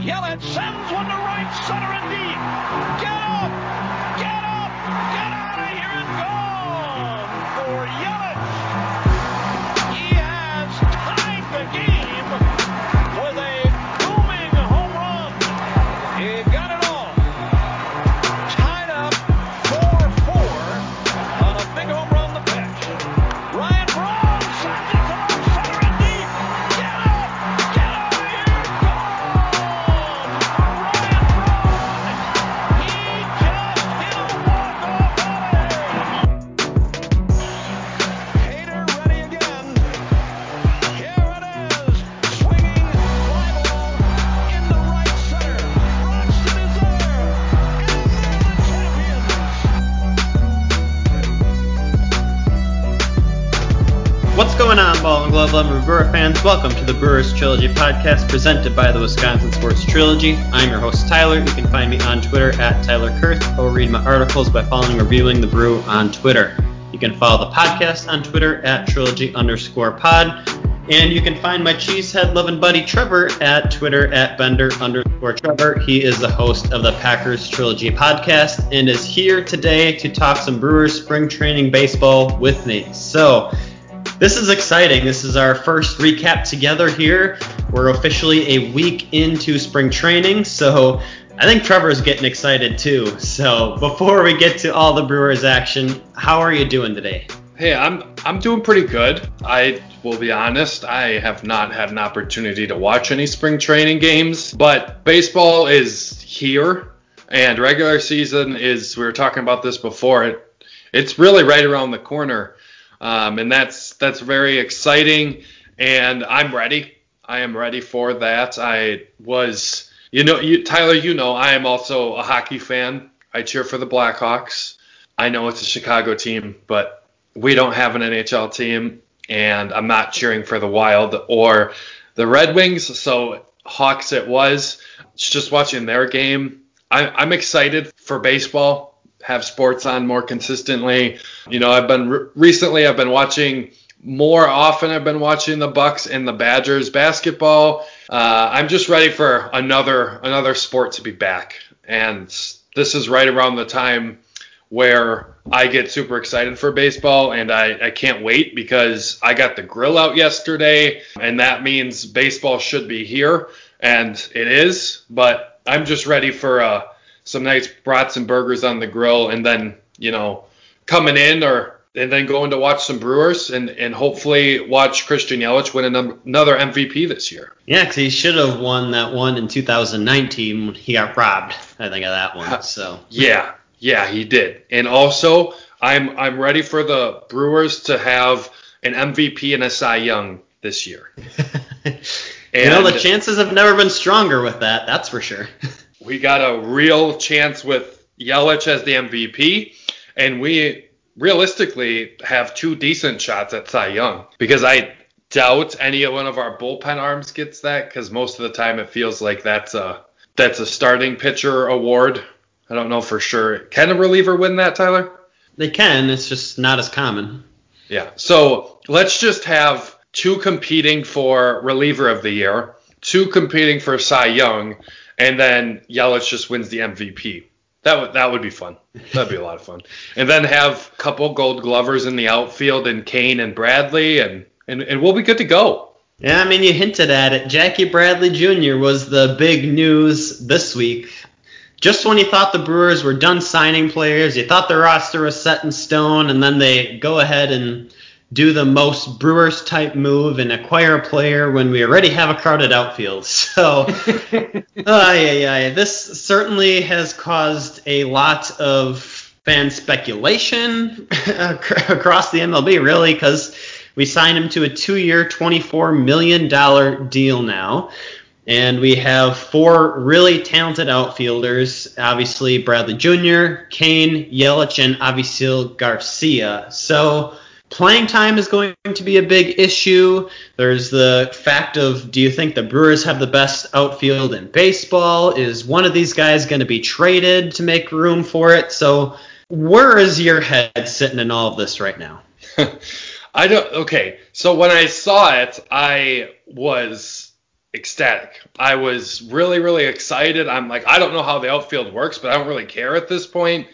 Yelich sends one to right center and deep. Get up! Brewer fans? Welcome to the Brewers Trilogy podcast presented by the Wisconsin Sports Trilogy. I'm your host, Tyler. You can find me on Twitter at Tyler Kurth or read my articles by following Reviewing the Brew on Twitter. You can follow the podcast on Twitter at Trilogy underscore pod. And you can find my cheesehead loving buddy Trevor at Twitter at Bender underscore Trevor. He is the host of the Packers Trilogy podcast and is here today to talk some Brewers spring training baseball with me. So, this is exciting. This is our first recap together here. We're officially a week into spring training, so I think Trevor's getting excited too. So before we get to all the Brewers action, how are you doing today? Hey, I'm I'm doing pretty good. I will be honest, I have not had an opportunity to watch any spring training games, but baseball is here and regular season is we were talking about this before. It it's really right around the corner. Um, and that's that's very exciting and I'm ready. I am ready for that. I was you know, you, Tyler, you know, I am also a hockey fan. I cheer for the Blackhawks. I know it's a Chicago team, but we don't have an NHL team, and I'm not cheering for the Wild or the Red Wings. So Hawks it was. Just watching their game. I, I'm excited for baseball. Have sports on more consistently. You know, I've been re- recently. I've been watching more often. I've been watching the Bucks and the Badgers basketball. Uh, I'm just ready for another another sport to be back, and this is right around the time where I get super excited for baseball and I, I can't wait because I got the grill out yesterday and that means baseball should be here and it is, but I'm just ready for uh, some nice brats and burgers on the grill and then, you know, coming in or and then going to watch some Brewers and, and hopefully watch Christian Yelich win another MVP this year. Yeah, because he should have won that one in 2019 when he got robbed. I think of that one. So Yeah, yeah, he did. And also, I'm I'm ready for the Brewers to have an MVP and a Cy Young this year. you know the chances have never been stronger with that. That's for sure. we got a real chance with Yelich as the MVP, and we realistically have two decent shots at Cy Young because I doubt any one of our bullpen arms gets that because most of the time it feels like that's a that's a starting pitcher award. I don't know for sure. Can a reliever win that, Tyler? They can. It's just not as common. Yeah. So let's just have two competing for reliever of the year, two competing for Cy Young, and then Yelich just wins the MVP. That would that would be fun. That'd be a lot of fun. And then have a couple Gold Glovers in the outfield and Cain and Bradley, and and, and we'll be good to go. Yeah, I mean you hinted at it. Jackie Bradley Jr. was the big news this week. Just when you thought the Brewers were done signing players, you thought the roster was set in stone, and then they go ahead and do the most Brewers type move and acquire a player when we already have a crowded outfield. So, uh, yeah, yeah, this certainly has caused a lot of fan speculation across the MLB, really, because we signed him to a two-year, $24 million deal now. And we have four really talented outfielders, obviously Bradley Jr., Cain, Yelich, and Avisail Garcia. So playing time is going to be a big issue. There's the fact of do you think the Brewers have the best outfield in baseball? Is one of these guys going to be traded to make room for it? So where is your head sitting in all of this right now? I don't. Okay, so when I saw it, I was ecstatic. I was really, really excited. I'm like, I don't know how the outfield works, but I don't really care at this point.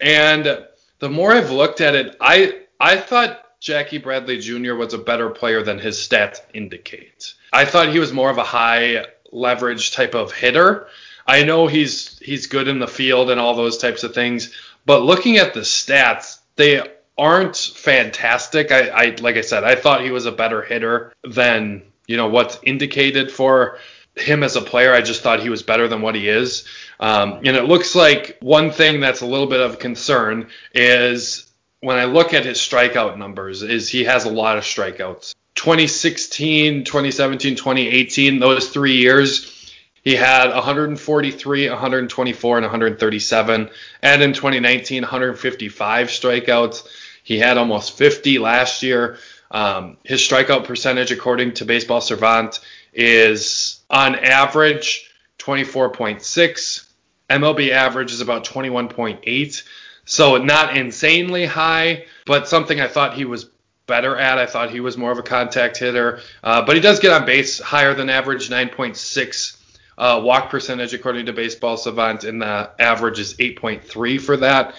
And the more I've looked at it, I I thought Jackie Bradley Jr. was a better player than his stats indicate. I thought he was more of a high leverage type of hitter. I know he's he's good in the field and all those types of things, but looking at the stats, they aren't fantastic. I, I like I said, I thought he was a better hitter than you know what's indicated for him as a player. I just thought he was better than what he is. Um, and it looks like one thing that's a little bit of concern is when I look at his strikeout numbers, is he has a lot of strikeouts. 2016, 2017, 2018, those three years, he had 143, 124, and 137. And in 2019, 155 strikeouts. He had almost 50 last year. Um, his strikeout percentage, according to Baseball Savant, is on average 24.6. MLB average is about 21.8. So not insanely high, but something I thought he was better at. I thought he was more of a contact hitter, uh, but he does get on base higher than average, 9.6 uh, walk percentage according to Baseball Savant, and the average is 8.3 for that.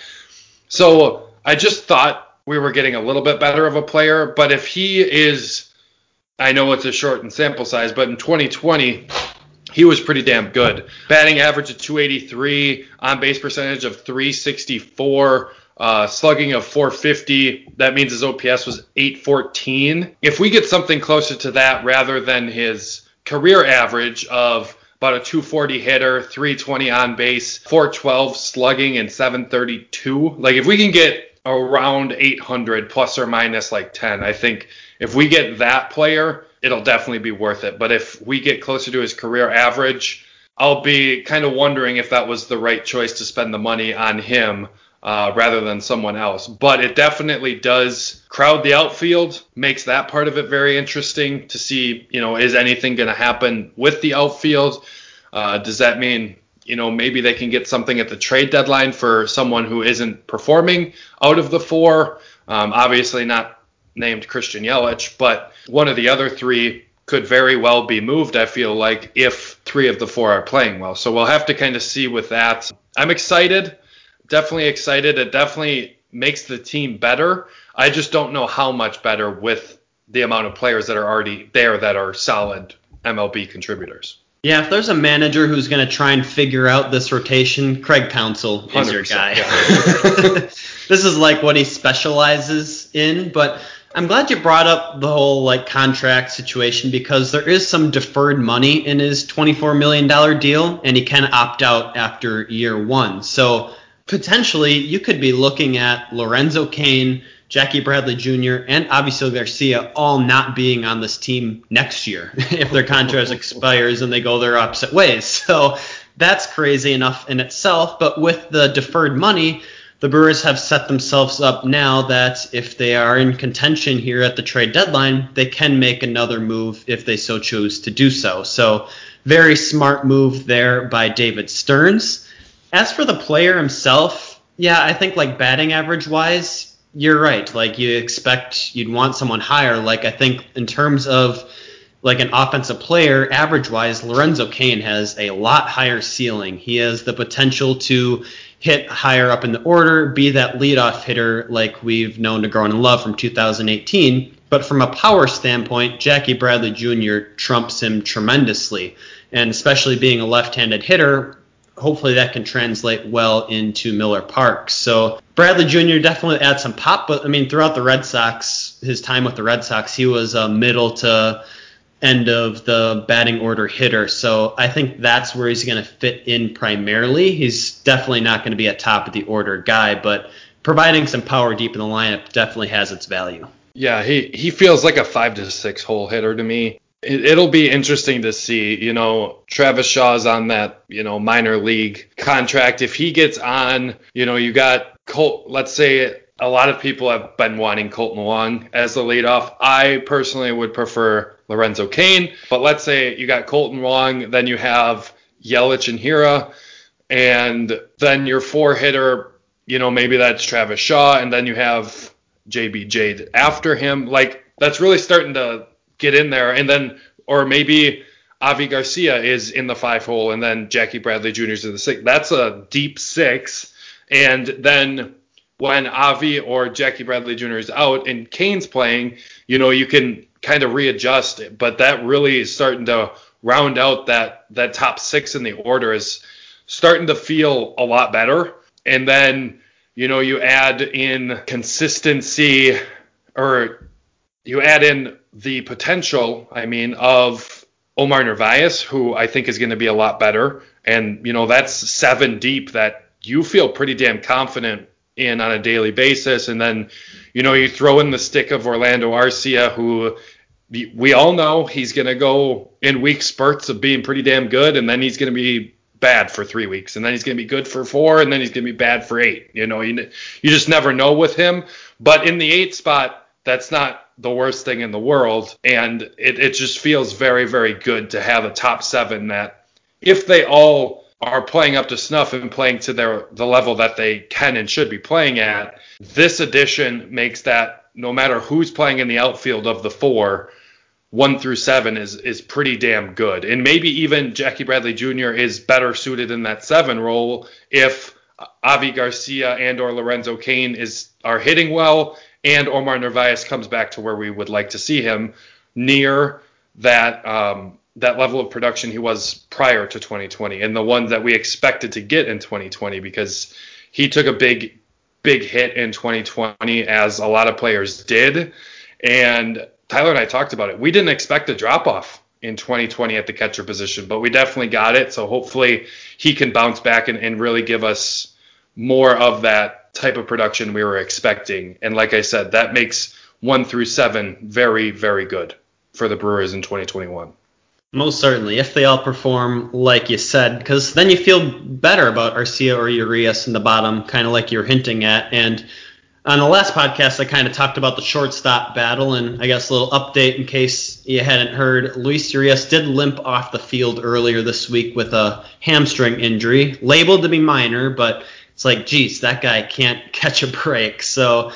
So I just thought we were getting a little bit better of a player. But if he is, I know it's a shortened sample size, but in 2020, he was pretty damn good. Batting average of 283, on base percentage of 364. Uh, slugging of 450. That means his OPS was 814. If we get something closer to that rather than his career average of about a 240 hitter, 320 on base, 412 slugging, and 732, like if we can get around 800 plus or minus like 10. I think if we get that player, it'll definitely be worth it. But if we get closer to his career average, I'll be kind of wondering if that was the right choice to spend the money on him uh, rather than someone else. But it definitely does crowd the outfield, makes that part of it very interesting to see, you know, is anything going to happen with the outfield? Uh, does that mean you know, maybe they can get something at the trade deadline for someone who isn't performing out of the four. Um, obviously, not named Christian Yelich, but one of the other three could very well be moved, I feel like, if three of the four are playing well. So we'll have to kind of see with that. I'm excited, definitely excited. It definitely makes the team better. I just don't know how much better with the amount of players that are already there that are solid MLB contributors. Yeah, if there's a manager who's going to try and figure out this rotation, Craig Counsell is your guy. Yeah. this is like what he specializes in, but I'm glad you brought up the whole like contract situation because there is some deferred money in his 24 million dollar deal and he can opt out after year 1. So potentially you could be looking at Lorenzo Cain Jackie Bradley Jr., and Avisail Garcia all not being on this team next year if their contract expires and they go their opposite ways. So that's crazy enough in itself. But with the deferred money, the Brewers have set themselves up now that if they are in contention here at the trade deadline, they can make another move if they so choose to do so. So, very smart move there by David Stearns. As for the player himself, yeah, I think like batting average wise, you're right. Like you expect you'd want someone higher. Like I think in terms of like an offensive player, average wise, Lorenzo Cain has a lot higher ceiling. He has the potential to hit higher up in the order, be that leadoff hitter like we've known to grow and love from 2018. But from a power standpoint, Jackie Bradley Jr. trumps him tremendously. And especially being a left handed hitter, hopefully that can translate well into Miller Park. So Bradley Jr. definitely adds some pop, but I mean throughout the Red Sox, his time with the Red Sox, he was a middle to end of the batting order hitter. So I think that's where he's going to fit in primarily. He's definitely not going to be a top of the order guy, but providing some power deep in the lineup definitely has its value. Yeah, he, he feels like a five to six hole hitter to me it, will be interesting to see. You know, Travis Shaw's on that, you know, minor league contract. If he gets on, you know, you got Colt, let's say a lot of people have been wanting Kolten Wong as the leadoff. I personally would prefer Lorenzo Cain, but let's say you got Kolten Wong, then you have Yelich and Hiura, and then your four hitter, you know, maybe that's Travis Shaw, and then you have JB JBJ after him. Like, that's really starting to get in there, and then or maybe Avi Garcia is in the five hole, and then Jackie Bradley Jr. is in the six. That's a deep six. And then when Avi or Jackie Bradley Jr. is out and Cain's playing, you know, you can kind of readjust it. But that really is starting to round out that that top six in the order is starting to feel a lot better. And then, you know, you add in consistency or you add in the potential, I mean, of Omar Narvaez, who I think is going to be a lot better. And, you know, that's seven deep that you feel pretty damn confident in on a daily basis. And then, you know, you throw in the stick of Orlando Arcia, who we all know he's going to go in week spurts of being pretty damn good, and then he's going to be bad for three weeks, and then he's going to be good for four, and then he's going to be bad for eight. You know, you, you just never know with him. But in the eight spot, that's not the worst thing in the world. And it, it just feels very, very good to have a top seven that if they all are playing up to snuff and playing to their the level that they can and should be playing at, this addition makes that no matter who's playing in the outfield of the four, one through seven is is pretty damn good. And maybe even Jackie Bradley Jr. is better suited in that seven role if Avi Garcia and or Lorenzo Cain is are hitting well and Omar Narvaez comes back to where we would like to see him near that um, that level of production he was prior to 2020 and the one that we expected to get in 2020 because he took a big big hit in 2020 as a lot of players did. And Tyler and I talked about it. We didn't expect a drop off in 2020 at the catcher position but we definitely got it. So hopefully he can bounce back and, and really give us more of that type of production we were expecting. And like I said that makes 1 through 7 very very good for the Brewers in 2021 most certainly, if they all perform like you said, because then you feel better about Arcia or Urias in the bottom, kind of like you're hinting at. And on the last podcast, I kind of talked about the shortstop battle, and I guess a little update in case you hadn't heard. Luis Urias did limp off the field earlier this week with a hamstring injury, labeled to be minor, but it's like, geez, that guy can't catch a break. So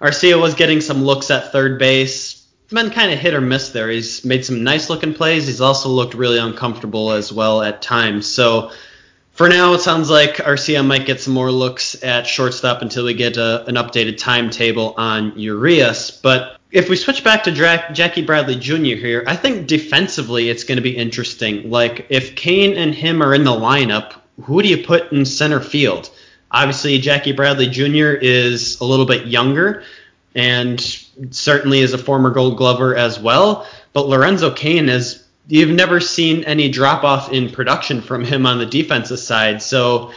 Arcia was getting some looks at third base been kind of hit or miss there. He's made some nice looking plays. He's also looked really uncomfortable as well at times. So for now, it sounds like Arcia might get some more looks at shortstop until we get a, an updated timetable on Urias. But if we switch back to Dra- Jackie Bradley Jr. here, I think defensively it's going to be interesting. Like if Cain and him are in the lineup, who do you put in center field? Obviously, Jackie Bradley Jr. is a little bit younger, and certainly is a former Gold Glover as well. But Lorenzo Cain is you've never seen any drop off in production from him on the defensive side. So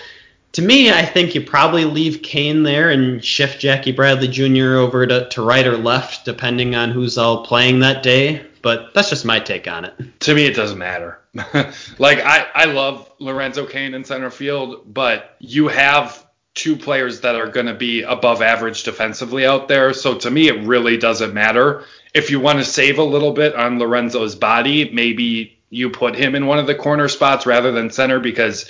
to me, I think you probably leave Cain there and shift Jackie Bradley Jr. over to, to right or left, depending on who's all playing that day. But that's just my take on it. To me, it doesn't matter. like I, I love Lorenzo Cain in center field, but you have two players that are going to be above average defensively out there. So to me, it really doesn't matter. If you want to save a little bit on Lorenzo's body, maybe you put him in one of the corner spots rather than center because,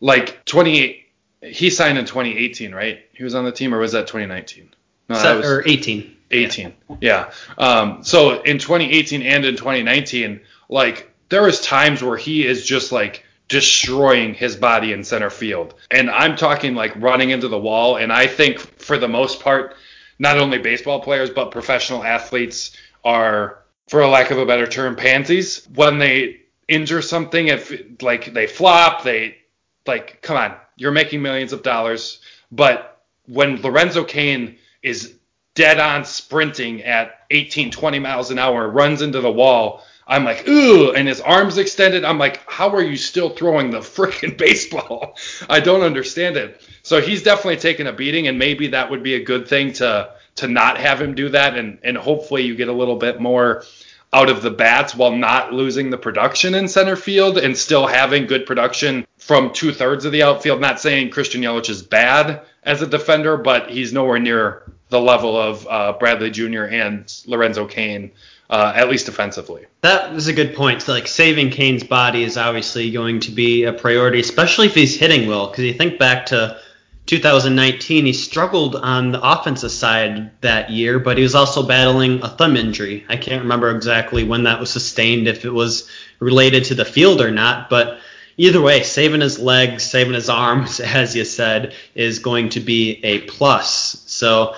like, 28, he signed in 2018, right? He was on the team, or was that 2019? No, that was or 18. 18, yeah. yeah. Um, so in 2018 and in 2019, like, there was times where he is just like destroying his body in center field. And I'm talking like running into the wall. And I think for the most part, not only baseball players, but professional athletes are, for a lack of a better term, pansies. When they injure something, if like they flop, they like, come on, you're making millions of dollars. But when Lorenzo Cain is dead on sprinting at 18, 20 miles an hour, runs into the wall, I'm like, ooh, and his arms extended. I'm like, how are you still throwing the freaking baseball? I don't understand it. So he's definitely taken a beating, and maybe that would be a good thing to to not have him do that, and and hopefully you get a little bit more out of the bats while not losing the production in center field and still having good production from two thirds of the outfield. Not saying Christian Yelich is bad as a defender, but he's nowhere near the level of uh, Bradley Jr. and Lorenzo Cain uh, at least defensively. That is a good point. So, like saving Cain's body is obviously going to be a priority, especially if he's hitting well. Because you think back to 2019, he struggled on the offensive side that year, but he was also battling a thumb injury. I can't remember exactly when that was sustained, if it was related to the field or not, but either way, saving his legs, saving his arms, as you said, is going to be a plus. So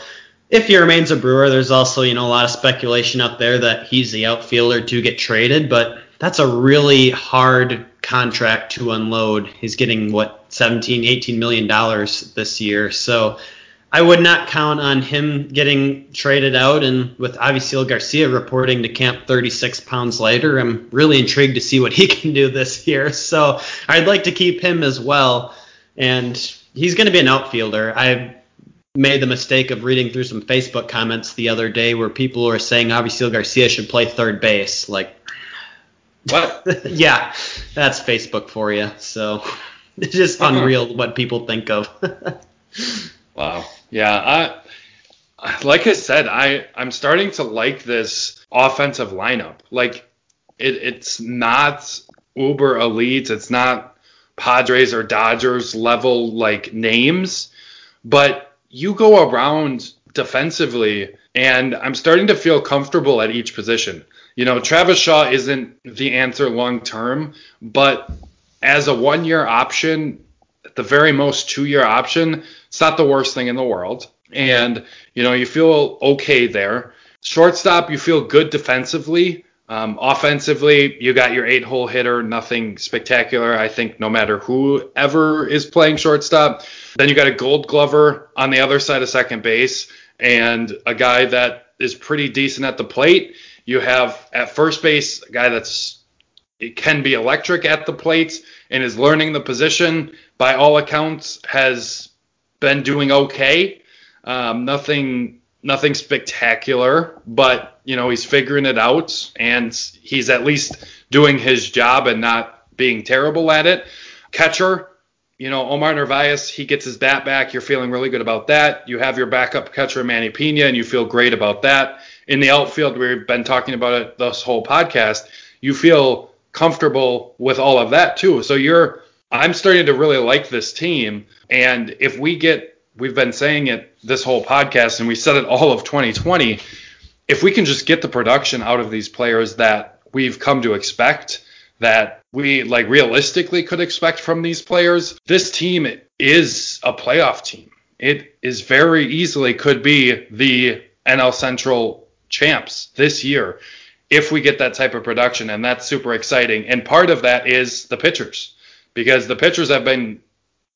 if he remains a Brewer, there's also, you know, a lot of speculation out there that he's the outfielder to get traded, but that's a really hard contract to unload. He's getting what 17, 18 million dollars this year. So I would not count on him getting traded out. And with Avisail Garcia reporting to camp 36 pounds lighter, I'm really intrigued to see what he can do this year. So I'd like to keep him as well. And he's going to be an outfielder. I made the mistake of reading through some Facebook comments the other day where people were saying Avisail Garcia should play third base. Like, what? yeah, that's Facebook for you. So it's just unreal what people think of. wow. Yeah. I, like I said, I I'm starting to like this offensive lineup. Like it, it's not uber elite. It's not Padres or Dodgers level like names, but you go around defensively and I'm starting to feel comfortable at each position. You know, Travis Shaw isn't the answer long term, but as a one year option, at the very most two year option, it's not the worst thing in the world. And, you know, you feel okay there. Shortstop, you feel good defensively. Um, offensively, you got your eight hole hitter, nothing spectacular. I think no matter whoever is playing shortstop. Then you got a gold glover on the other side of second base and a guy that is pretty decent at the plate. You have at first base a guy that's it can be electric at the plate and is learning the position. By all accounts, has been doing okay. Um, nothing, nothing spectacular, but you know he's figuring it out, and he's at least doing his job and not being terrible at it. Catcher, you know, Omar Narvaez, he gets his bat back. You're feeling really good about that. You have your backup catcher, Manny Piña, and you feel great about that in the outfield, we've been talking about it this whole podcast. You feel comfortable with all of that too. So you're, I'm starting to really like this team. And if we get, we've been saying it this whole podcast and we said it all of 2020, if we can just get the production out of these players that we've come to expect, that we like realistically could expect from these players, this team is a playoff team. It is very easily could be the NL Central champs this year if we get that type of production, and that's super exciting. And part of that is the pitchers, because the pitchers have been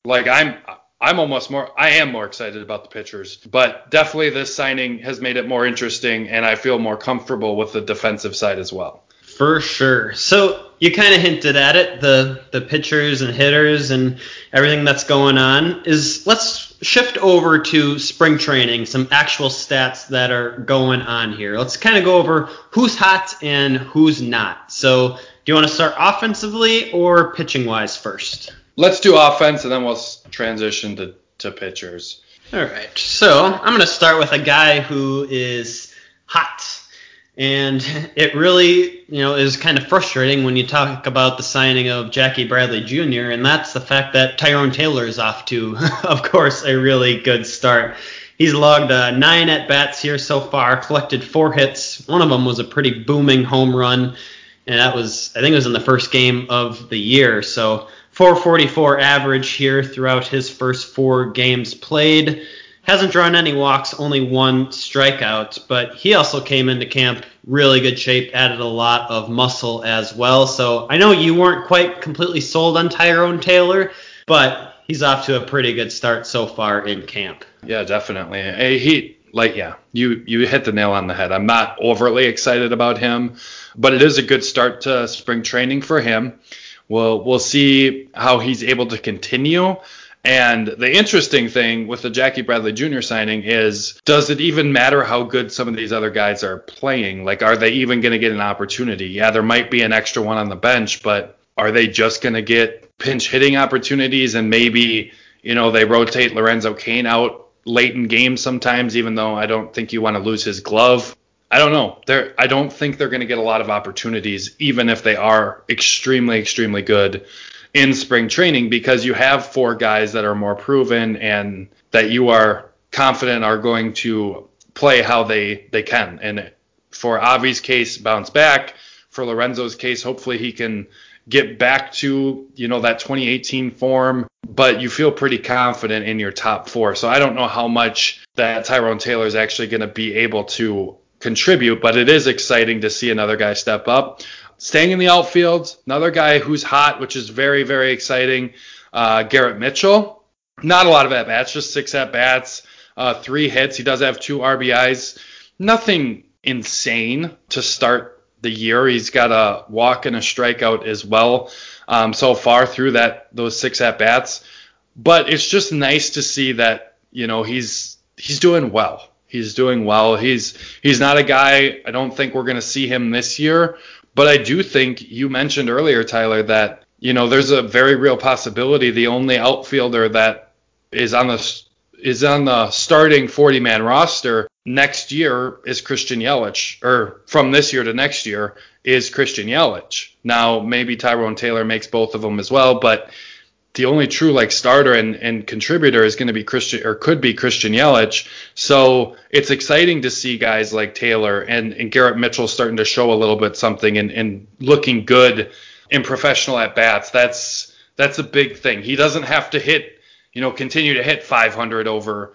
like I'm I'm almost more I am more excited about the pitchers, but definitely this signing has made it more interesting, and I feel more comfortable with the defensive side as well. For sure. So you kind of hinted at it, the the pitchers and hitters and everything that's going on is let's shift over to spring training, some actual stats that are going on here. Let's kind of go over who's hot and who's not. So, do you want to start offensively or pitching wise first? Let's do offense and then we'll transition to, to pitchers. All right. So, I'm going to start with a guy who is hot and it really, you know, is kind of frustrating when you talk about the signing of Jackie Bradley Jr. And that's the fact that Tyrone Taylor is off to, of course, a really good start. He's logged uh, nine at bats here so far, collected four hits. One of them was a pretty booming home run, and that was, I think, it was in the first game of the year. So 444 average here throughout his first four games played hasn't drawn any walks, only one strikeout, but he also came into camp really good shape, added a lot of muscle as well. So I know you weren't quite completely sold on Tyrone Taylor, but he's off to a pretty good start so far in camp. Yeah, definitely. He like yeah, you you hit the nail on the head. I'm not overly excited about him, but it is a good start to spring training for him. We'll we'll see how he's able to continue. And the interesting thing with the Jackie Bradley Jr. signing is does it even matter how good some of these other guys are playing? Like, are they even going to get an opportunity? Yeah, there might be an extra one on the bench, but are they just going to get pinch hitting opportunities and maybe, you know, they rotate Lorenzo Cain out late in games sometimes, even though I don't think you want to lose his glove? I don't know. They're, I don't think they're going to get a lot of opportunities, even if they are extremely, extremely good in spring training because you have four guys that are more proven and that you are confident are going to play how they they can. And for Avi's case, bounce back. For Lorenzo's case, hopefully he can get back to you know that 2018 form, but you feel pretty confident in your top four. So I don't know how much that Tyrone Taylor is actually going to be able to contribute, but it is exciting to see another guy step up. Staying in the outfield, another guy who's hot, which is very very exciting. Uh, Garrett Mitchell, not a lot of at bats, just six at bats, uh, three hits. He does have two RBIs. Nothing insane to start the year. He's got a walk and a strikeout as well um, so far through that those six at bats. But it's just nice to see that you know he's he's doing well. He's doing well. He's he's not a guy. I don't think we're going to see him this year. But I do think you mentioned earlier, Tyler, that you know there's a very real possibility the only outfielder that is on the is on the starting 40 man roster next year is Christian Yelich, or from this year to next year is Christian Yelich. Now maybe Tyrone Taylor makes both of them as well, but the only true like starter and, and contributor is going to be Christian or could be Christian Yelich. So it's exciting to see guys like Taylor and, and Garrett Mitchell starting to show a little bit something and, and looking good in professional at bats. That's that's a big thing. He doesn't have to hit, you know, continue to hit 500 over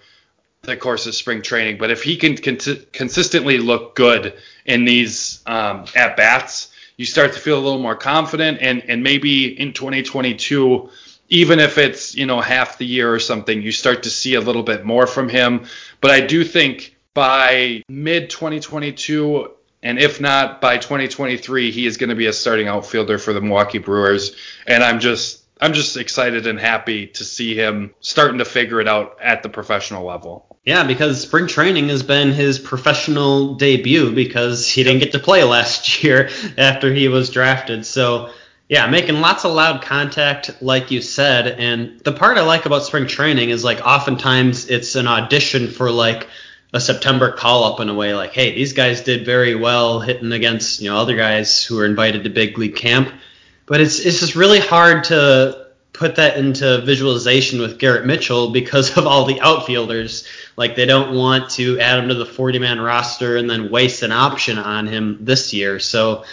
the course of spring training. But if he can con- consistently look good in these um, at bats, you start to feel a little more confident. And and maybe in 2022, even if it's you know half the year or something, you start to see a little bit more from him. But I do think by mid 2022. And if not by 2023, he is going to be a starting outfielder for the Milwaukee Brewers. And I'm just I'm just excited and happy to see him starting to figure it out at the professional level. Yeah, because spring training has been his professional debut because he didn't get to play last year after he was drafted. So, yeah, making lots of loud contact, like you said. And the part I like about spring training is like oftentimes it's an audition for like a September call up in a way like, hey, these guys did very well hitting against, you know, other guys who are invited to big league camp. But it's it's just really hard to put that into visualization with Garrett Mitchell because of all the outfielders. Like they don't want to add him to the 40 man roster and then waste an option on him this year. So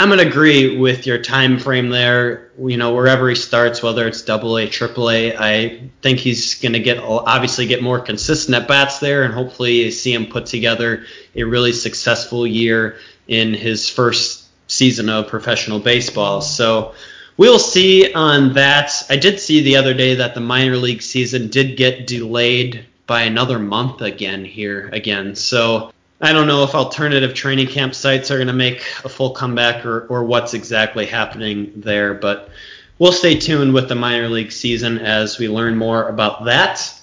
I'm gonna agree with your time frame there. You know, wherever he starts, whether it's double A, triple A, I think he's gonna get obviously get more consistent at bats there, and hopefully see him put together a really successful year in his first season of professional baseball. So we'll see on that. I did see the other day that the minor league season did get delayed by another month again here again. So I don't know if alternative training camp sites are going to make a full comeback or, or what's exactly happening there, but we'll stay tuned with the minor league season as we learn more about that.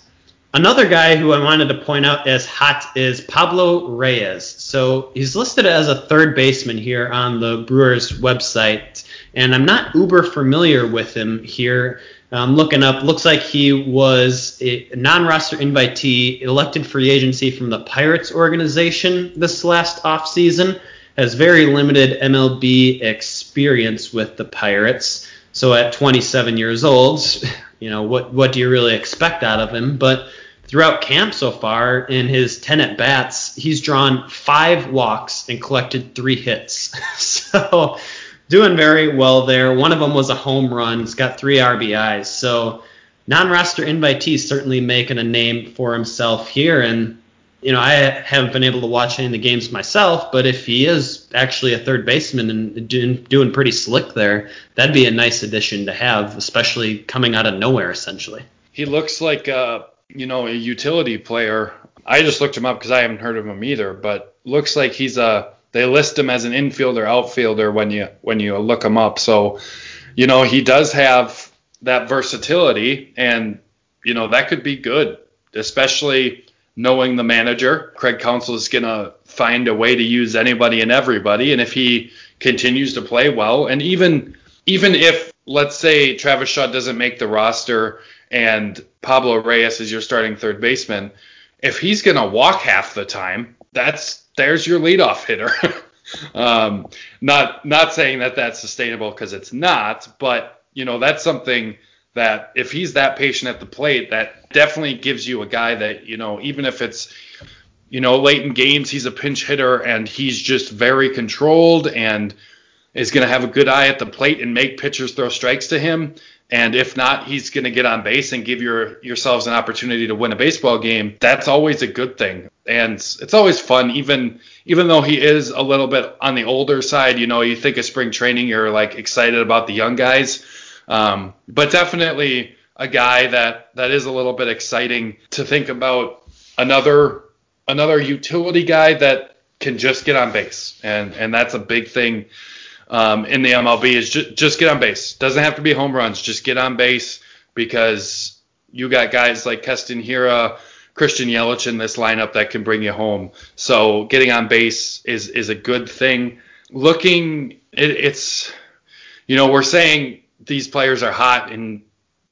Another guy who I wanted to point out as hot is Pablo Reyes. So he's listed as a third baseman here on the Brewers website and I'm not uber familiar with him here. I'm looking up, looks like he was a non-roster invitee, elected free agency from the Pirates organization this last offseason. Has very limited MLB experience with the Pirates. So at 27 years old, you know what what do you really expect out of him? But throughout camp so far, in his 10 at bats, he's drawn five walks and collected three hits. so doing very well there. One of them was a home run. He's got three RBIs. So non-roster invitee certainly making a name for himself here. And you know, I haven't been able to watch any of the games myself, but if he is actually a third baseman and doing, doing pretty slick there, that'd be a nice addition to have, especially coming out of nowhere, essentially. He looks like a, you know, a utility player. I just looked him up because I haven't heard of him either, but looks like he's a they list him as an infielder outfielder when you when you look him up. So, you know, he does have that versatility and you know, that could be good, especially knowing the manager. Craig Counsell is going to find a way to use anybody and everybody and if he continues to play well and even even if let's say Travis Shaw doesn't make the roster and Pablo Reyes is your starting third baseman, if he's going to walk half the time, that's there's your leadoff hitter. um, not not saying that that's sustainable because it's not, but you know, that's something that if he's that patient at the plate, that definitely gives you a guy that, you know, even if it's, you know, late in games, he's a pinch hitter and he's just very controlled and is going to have a good eye at the plate and make pitchers throw strikes to him. And if not, he's going to get on base and give your yourselves an opportunity to win a baseball game. That's always a good thing, and it's always fun. Even even though he is a little bit on the older side, you know, you think of spring training, you're like excited about the young guys, um, but definitely a guy that that is a little bit exciting to think about. Another another utility guy that can just get on base, and and that's a big thing um, in the MLB is just get on base. Doesn't have to be home runs. Just get on base because you got guys like Keston Hiura, Christian Yelich in this lineup that can bring you home. So getting on base is is a good thing. Looking, it, it's you know we're saying these players are hot and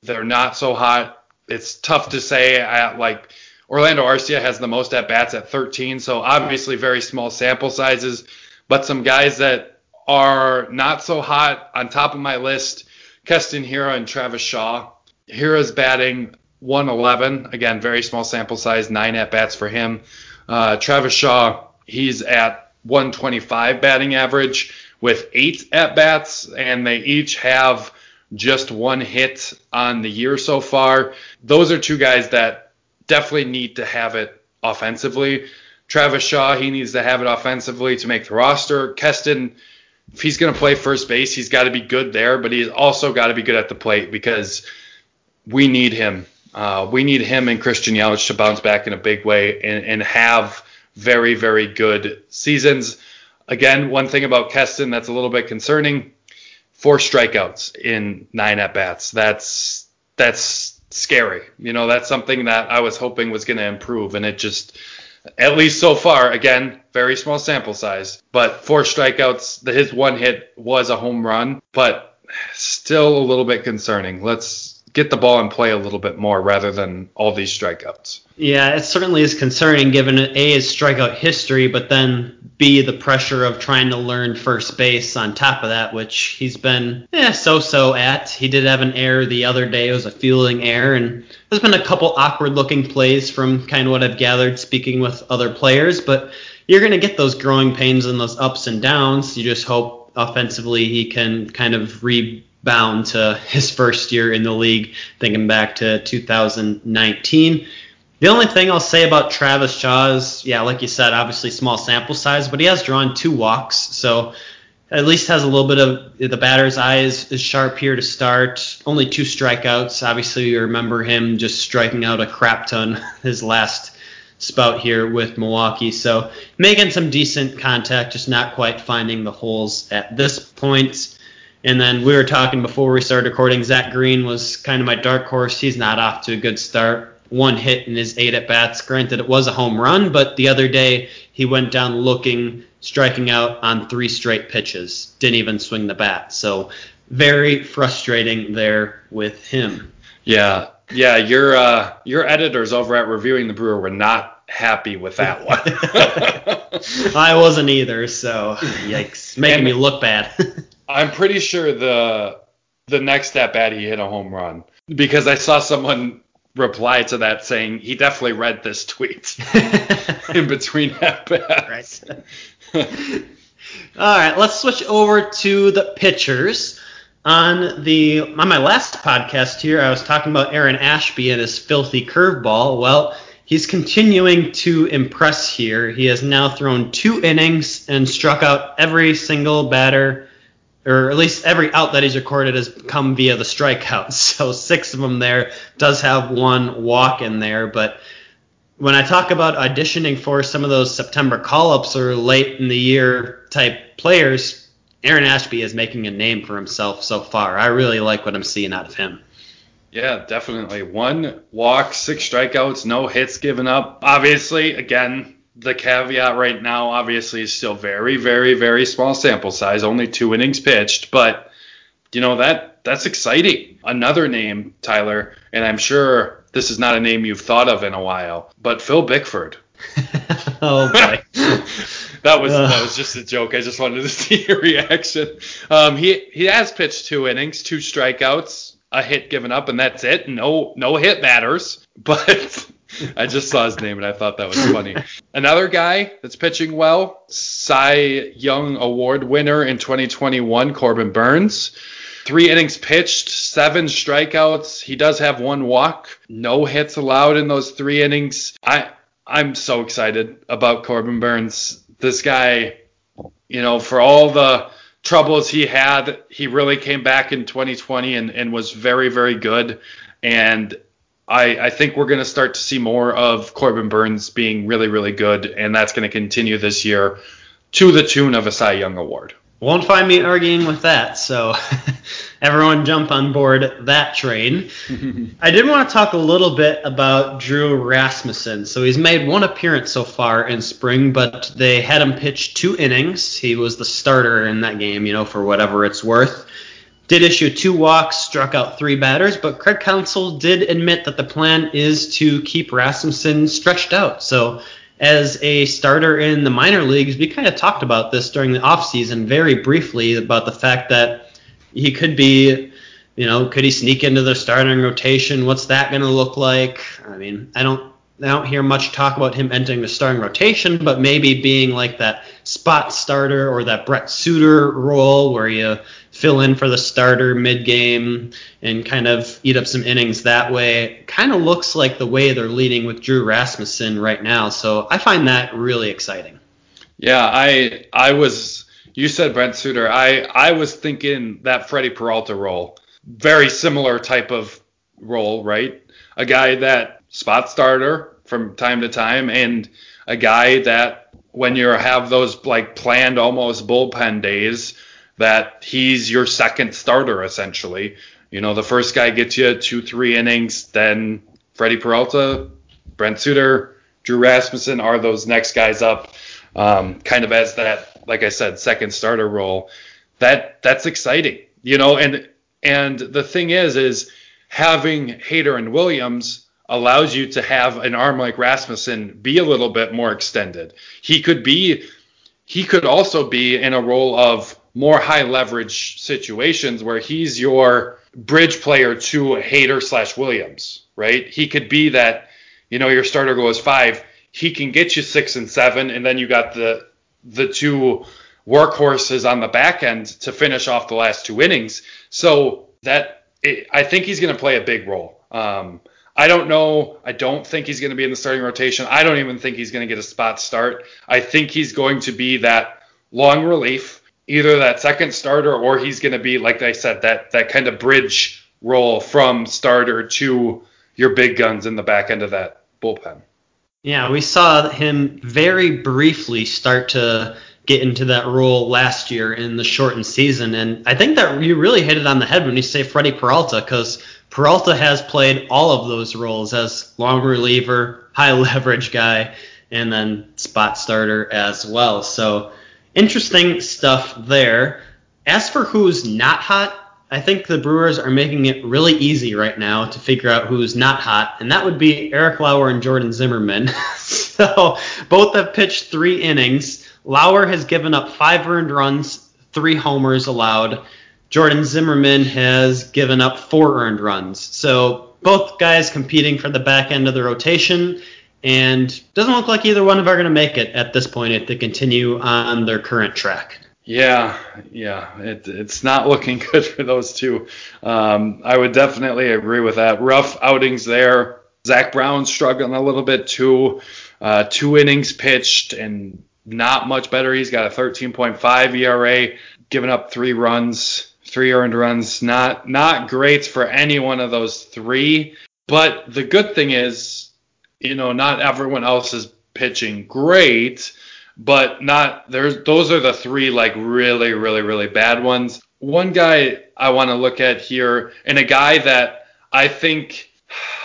they're not so hot. It's tough to say. At like Orlando Arcia has the most at bats at 13, so obviously very small sample sizes. But some guys that are not so hot on top of my list. Keston Hiura and Travis Shaw. Hiura's batting 111. Again, very small sample size, nine at bats for him. Uh, Travis Shaw, he's at 125 batting average with eight at bats, and they each have just one hit on the year so far. Those are two guys that definitely need to have it offensively. Travis Shaw, he needs to have it offensively to make the roster. Keston, if he's going to play first base, he's got to be good there, but he's also got to be good at the plate because we need him. Uh, we need him and Christian Yelich to bounce back in a big way and, and have very, very good seasons. Again, one thing about Keston that's a little bit concerning: four strikeouts in nine at bats. That's that's scary. You know, that's something that I was hoping was going to improve, and it just at least so far, again, very small sample size, but four strikeouts. His one hit was a home run, but still a little bit concerning. Let's get the ball in play a little bit more rather than all these strikeouts. Yeah, it certainly is concerning given A, his strikeout history, but then B, the pressure of trying to learn first base on top of that, which he's been eh, so-so at. He did have an error the other day. It was a fielding error, and there's been a couple awkward-looking plays from kind of what I've gathered speaking with other players, but you're going to get those growing pains and those ups and downs. You just hope offensively he can kind of rebound to his first year in the league, thinking back to 2019. The only thing I'll say about Travis Shaw is, yeah, like you said, obviously small sample size, but he has drawn two walks, so at least has a little bit of the batter's eye is, is sharp here to start. Only two strikeouts. Obviously, you remember him just striking out a crap ton his last spout here with Milwaukee. So making some decent contact, just not quite finding the holes at this point. And then we were talking before we started recording. Zach Green was kind of my dark horse. He's not off to a good start one hit in his eight at bats. Granted, it was a home run, but the other day he went down looking, striking out on three straight pitches. Didn't even swing the bat. So very frustrating there with him. Yeah, yeah. Your uh, your editors over at Reviewing the Brewer were not happy with that one. I wasn't either. So yikes, making and me look bad. I'm pretty sure the the next at bat he hit a home run because I saw someone reply to that saying he definitely read this tweet in between at bats. Right. All right, let's switch over to the pitchers. On the on my last podcast here, I was talking about Aaron Ashby and his filthy curveball. Well, he's continuing to impress here. He has now thrown two innings and struck out every single batter or at least every out that he's recorded has come via the strikeouts. So six of them there does have one walk in there. But when I talk about auditioning for some of those September call-ups or late in the year type players, Aaron Ashby is making a name for himself so far. I really like what I'm seeing out of him. Yeah, definitely. One walk, six strikeouts, no hits given up. Obviously, again, the caveat right now obviously is still very, very, very small sample size, only two innings pitched, but you know that that's exciting. Another name, Tyler, and I'm sure this is not a name you've thought of in a while, but Phil Bickford. oh boy. that was that was just a joke. I just wanted to see your reaction. Um, he he has pitched two innings, two strikeouts, a hit given up, and that's it. No no hit batters. But I just saw his name and I thought that was funny. Another guy that's pitching well, Cy Young Award winner in 2021, Corbin Burnes. Three innings pitched, seven strikeouts. He does have one walk, no hits allowed in those three innings. I I'm so excited about Corbin Burnes. This guy, you know, for all the troubles he had, he really came back in 2020 and, and was very, very good. And I, I think we're going to start to see more of Corbin Burnes being really, really good, and that's going to continue this year to the tune of a Cy Young Award. Won't find me arguing with that, so everyone jump on board that train. I did want to talk a little bit about Drew Rasmussen. So he's made one appearance so far in spring, but they had him pitch two innings. He was the starter in that game, you know, for whatever it's worth. Did issue two walks, struck out three batters, but Craig Counsell did admit that the plan is to keep Rasmussen stretched out. So as a starter in the minor leagues, we kind of talked about this during the offseason very briefly about the fact that he could be, you know, could he sneak into the starting rotation? What's that going to look like? I mean, I don't I don't hear much talk about him entering the starting rotation, but maybe being like that spot starter or that Brent Suter role where you fill in for the starter mid game and kind of eat up some innings that way. Kind of looks like the way they're leading with Drew Rasmussen right now. So I find that really exciting. Yeah, I I was you said Brent Suter. I I was thinking that Freddie Peralta role. Very similar type of role, right? A guy that spot starter from time to time and a guy that when you have those like planned almost bullpen days that he's your second starter essentially. You know, the first guy gets you two, three innings, then Freddie Peralta, Brent Suter, Drew Rasmussen are those next guys up, um, kind of as that, like I said, second starter role. That that's exciting, you know. And and the thing is, is having Hader and Williams allows you to have an arm like Rasmussen be a little bit more extended. He could be, he could also be in a role of more high leverage situations where he's your bridge player to Hader slash Williams, right? He could be that, you know, your starter goes five, he can get you six and seven, and then you got the the two workhorses on the back end to finish off the last two innings. So that it, I think he's going to play a big role. Um, I don't know. I don't think he's going to be in the starting rotation. I don't even think he's going to get a spot start. I think he's going to be that long relief either that second starter or he's going to be like I said that that kind of bridge role from starter to your big guns in the back end of that bullpen. Yeah, we saw him very briefly start to get into that role last year in the shortened season, and I think that you really hit it on the head when you say Freddie Peralta because Peralta has played all of those roles as long reliever, high leverage guy, and then spot starter as well. So interesting stuff there. As for who's not hot, I think the Brewers are making it really easy right now to figure out who's not hot, and that would be Eric Lauer and Jordan Zimmermann. so both have pitched three innings. Lauer has given up five earned runs, three homers allowed. Jordan Zimmermann has given up four earned runs. So both guys competing for the back end of the rotation and doesn't look like either one of them are going to make it at this point if they continue on their current track. Yeah, yeah, it, it's not looking good for those two. Um, I would definitely agree with that. Rough outings there. Zach Brown struggling a little bit too. Uh, two innings pitched and not much better. He's got a 13.5 ERA, giving up three runs, three earned runs. Not not great for any one of those three. But the good thing is you know, not everyone else is pitching great, but not there's those are the three like really, really, really bad ones. One guy I want to look at here, and a guy that I think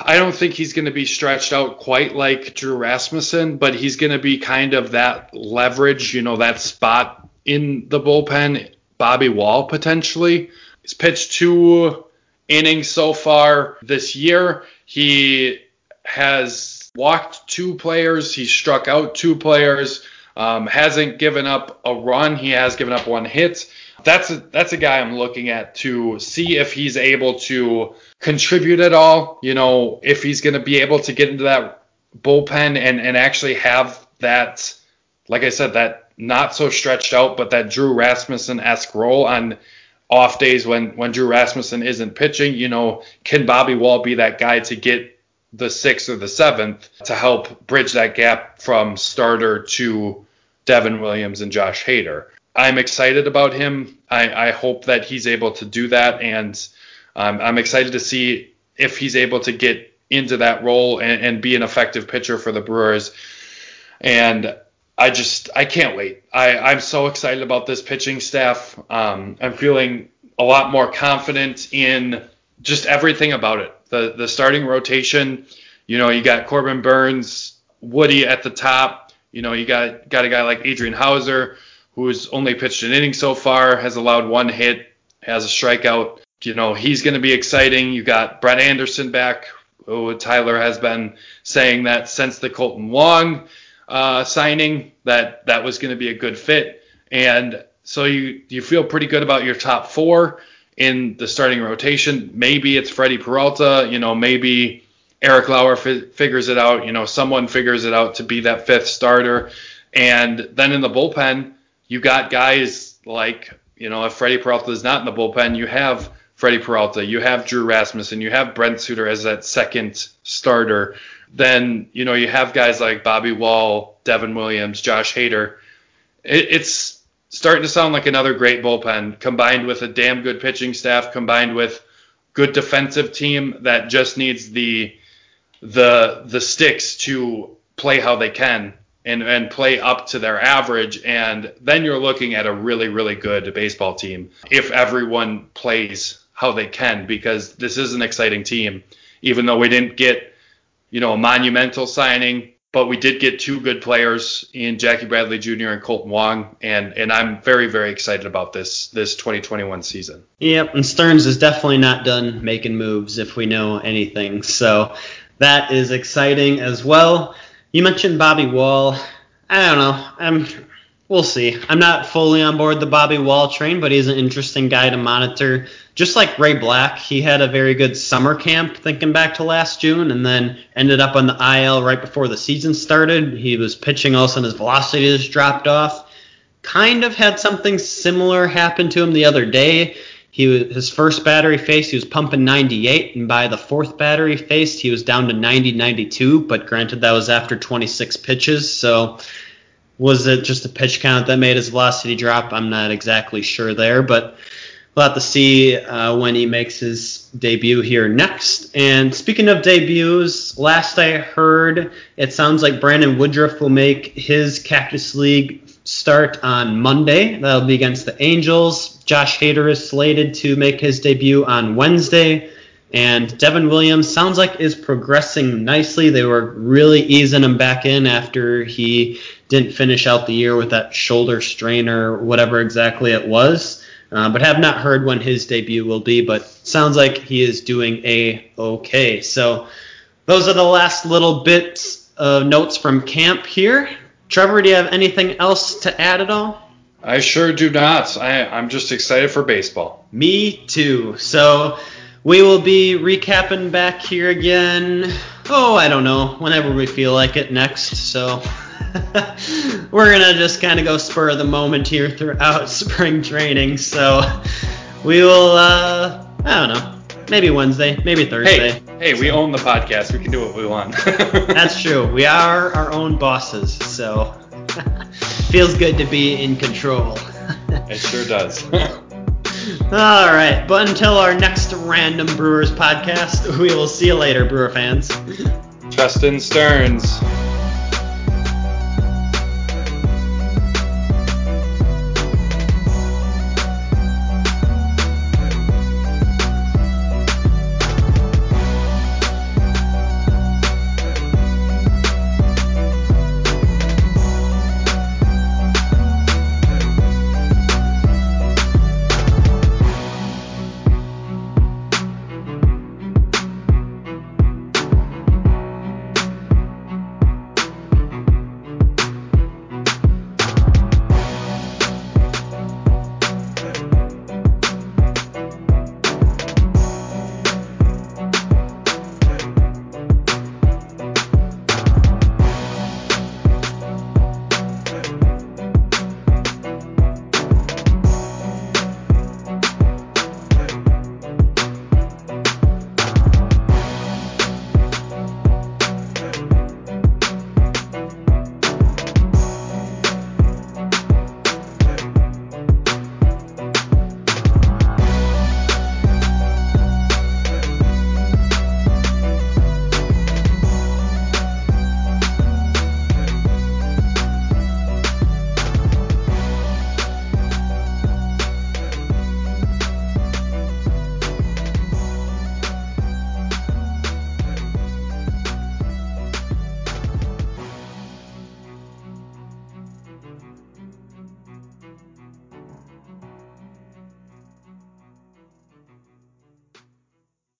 I don't think he's going to be stretched out quite like Drew Rasmussen, but he's going to be kind of that leverage, you know, that spot in the bullpen. Bobby Wahl potentially. He's pitched two innings so far this year. He has walked two players. He struck out two players. Um, hasn't given up a run. He has given up one hit. That's a, that's a guy I'm looking at to see if he's able to contribute at all. You know, if he's going to be able to get into that bullpen and, and actually have that, like I said, that not so stretched out, but that Drew Rasmussen esque role on off days when, when Drew Rasmussen isn't pitching. You know, can Bobby Wahl be that guy to get the sixth or the seventh to help bridge that gap from starter to Devin Williams and Josh Hader? I'm excited about him. I, I hope that he's able to do that, and um, I'm excited to see if he's able to get into that role and, and be an effective pitcher for the Brewers. And I just I can't wait. I, I'm so excited about this pitching staff. Um, I'm feeling a lot more confident in just everything about it. The the starting rotation, you know, you got Corbin Burnes, Woody at the top. You know, you got got a guy like Adrian Houser, who's only pitched an inning so far, has allowed one hit, has a strikeout. You know, he's going to be exciting. You got Brett Anderson back. Oh, Tyler has been saying that since the Kolten Wong uh, signing that that was going to be a good fit, and so you you feel pretty good about your top four in the starting rotation. Maybe it's Freddie Peralta. You know, maybe Eric Lauer fi- figures it out. You know, someone figures it out to be that fifth starter, and then in the bullpen you got guys like, you know, if Freddie Peralta is not in the bullpen, you have Freddie Peralta, you have Drew Rasmussen, you have Brent Suter as that second starter. Then, you know, you have guys like Bobby Wahl, Devin Williams, Josh Hader. It, it's starting to sound like another great bullpen combined with a damn good pitching staff, combined with good defensive team that just needs the the the sticks to play how they can and, and play up to their average. And then you're looking at a really, really good baseball team if everyone plays how they can, because this is an exciting team. Even though we didn't get, you know, a monumental signing, but we did get two good players in Jackie Bradley Jr. and Kolten Wong, and and I'm very very excited about this this 2021 season. Yep, and Stearns is definitely not done making moves if we know anything. So that is exciting as well. You mentioned Bobby Wahl. I don't know. I'm. We'll see. I'm not fully on board the Bobby Wahl train, but he's an interesting guy to monitor. Just like Ray Black, he had a very good summer camp thinking back to last June and then ended up on the IL right before the season started. He was pitching, all of a sudden his velocity just dropped off. Kind of had something similar happen to him the other day. He his first battery faced, he was pumping 98, and by the fourth battery faced, he was down to 90, 92. But granted, that was after 26 pitches, so was it just a pitch count that made his velocity drop? I'm not exactly sure there, but we'll have to see uh, when he makes his debut here next. And speaking of debuts, last I heard, it sounds like Brandon Woodruff will make his Cactus League start on Monday. That'll be against the Angels. Josh Hader is slated to make his debut on Wednesday. And Devin Williams sounds like is progressing nicely. They were really easing him back in after he didn't finish out the year with that shoulder strain or whatever exactly it was. Uh, but have not heard when his debut will be. But sounds like he is doing a okay. So those are the last little bits of notes from camp here. Trevor, do you have anything else to add at all? I sure do not. I, I'm just excited for baseball. Me too. So we will be recapping back here again. Oh, I don't know, whenever we feel like it next. So we're gonna just kind of go spur of the moment here throughout spring training. So we will. Uh, I don't know. Maybe Wednesday, maybe Thursday. Hey, hey, we own the podcast. We can do what we want. That's true. We are our own bosses, so feels good to be in control. it sure does. All right, but until our next Random Brewers podcast, we will see you later, Brewer fans. Justin Stearns.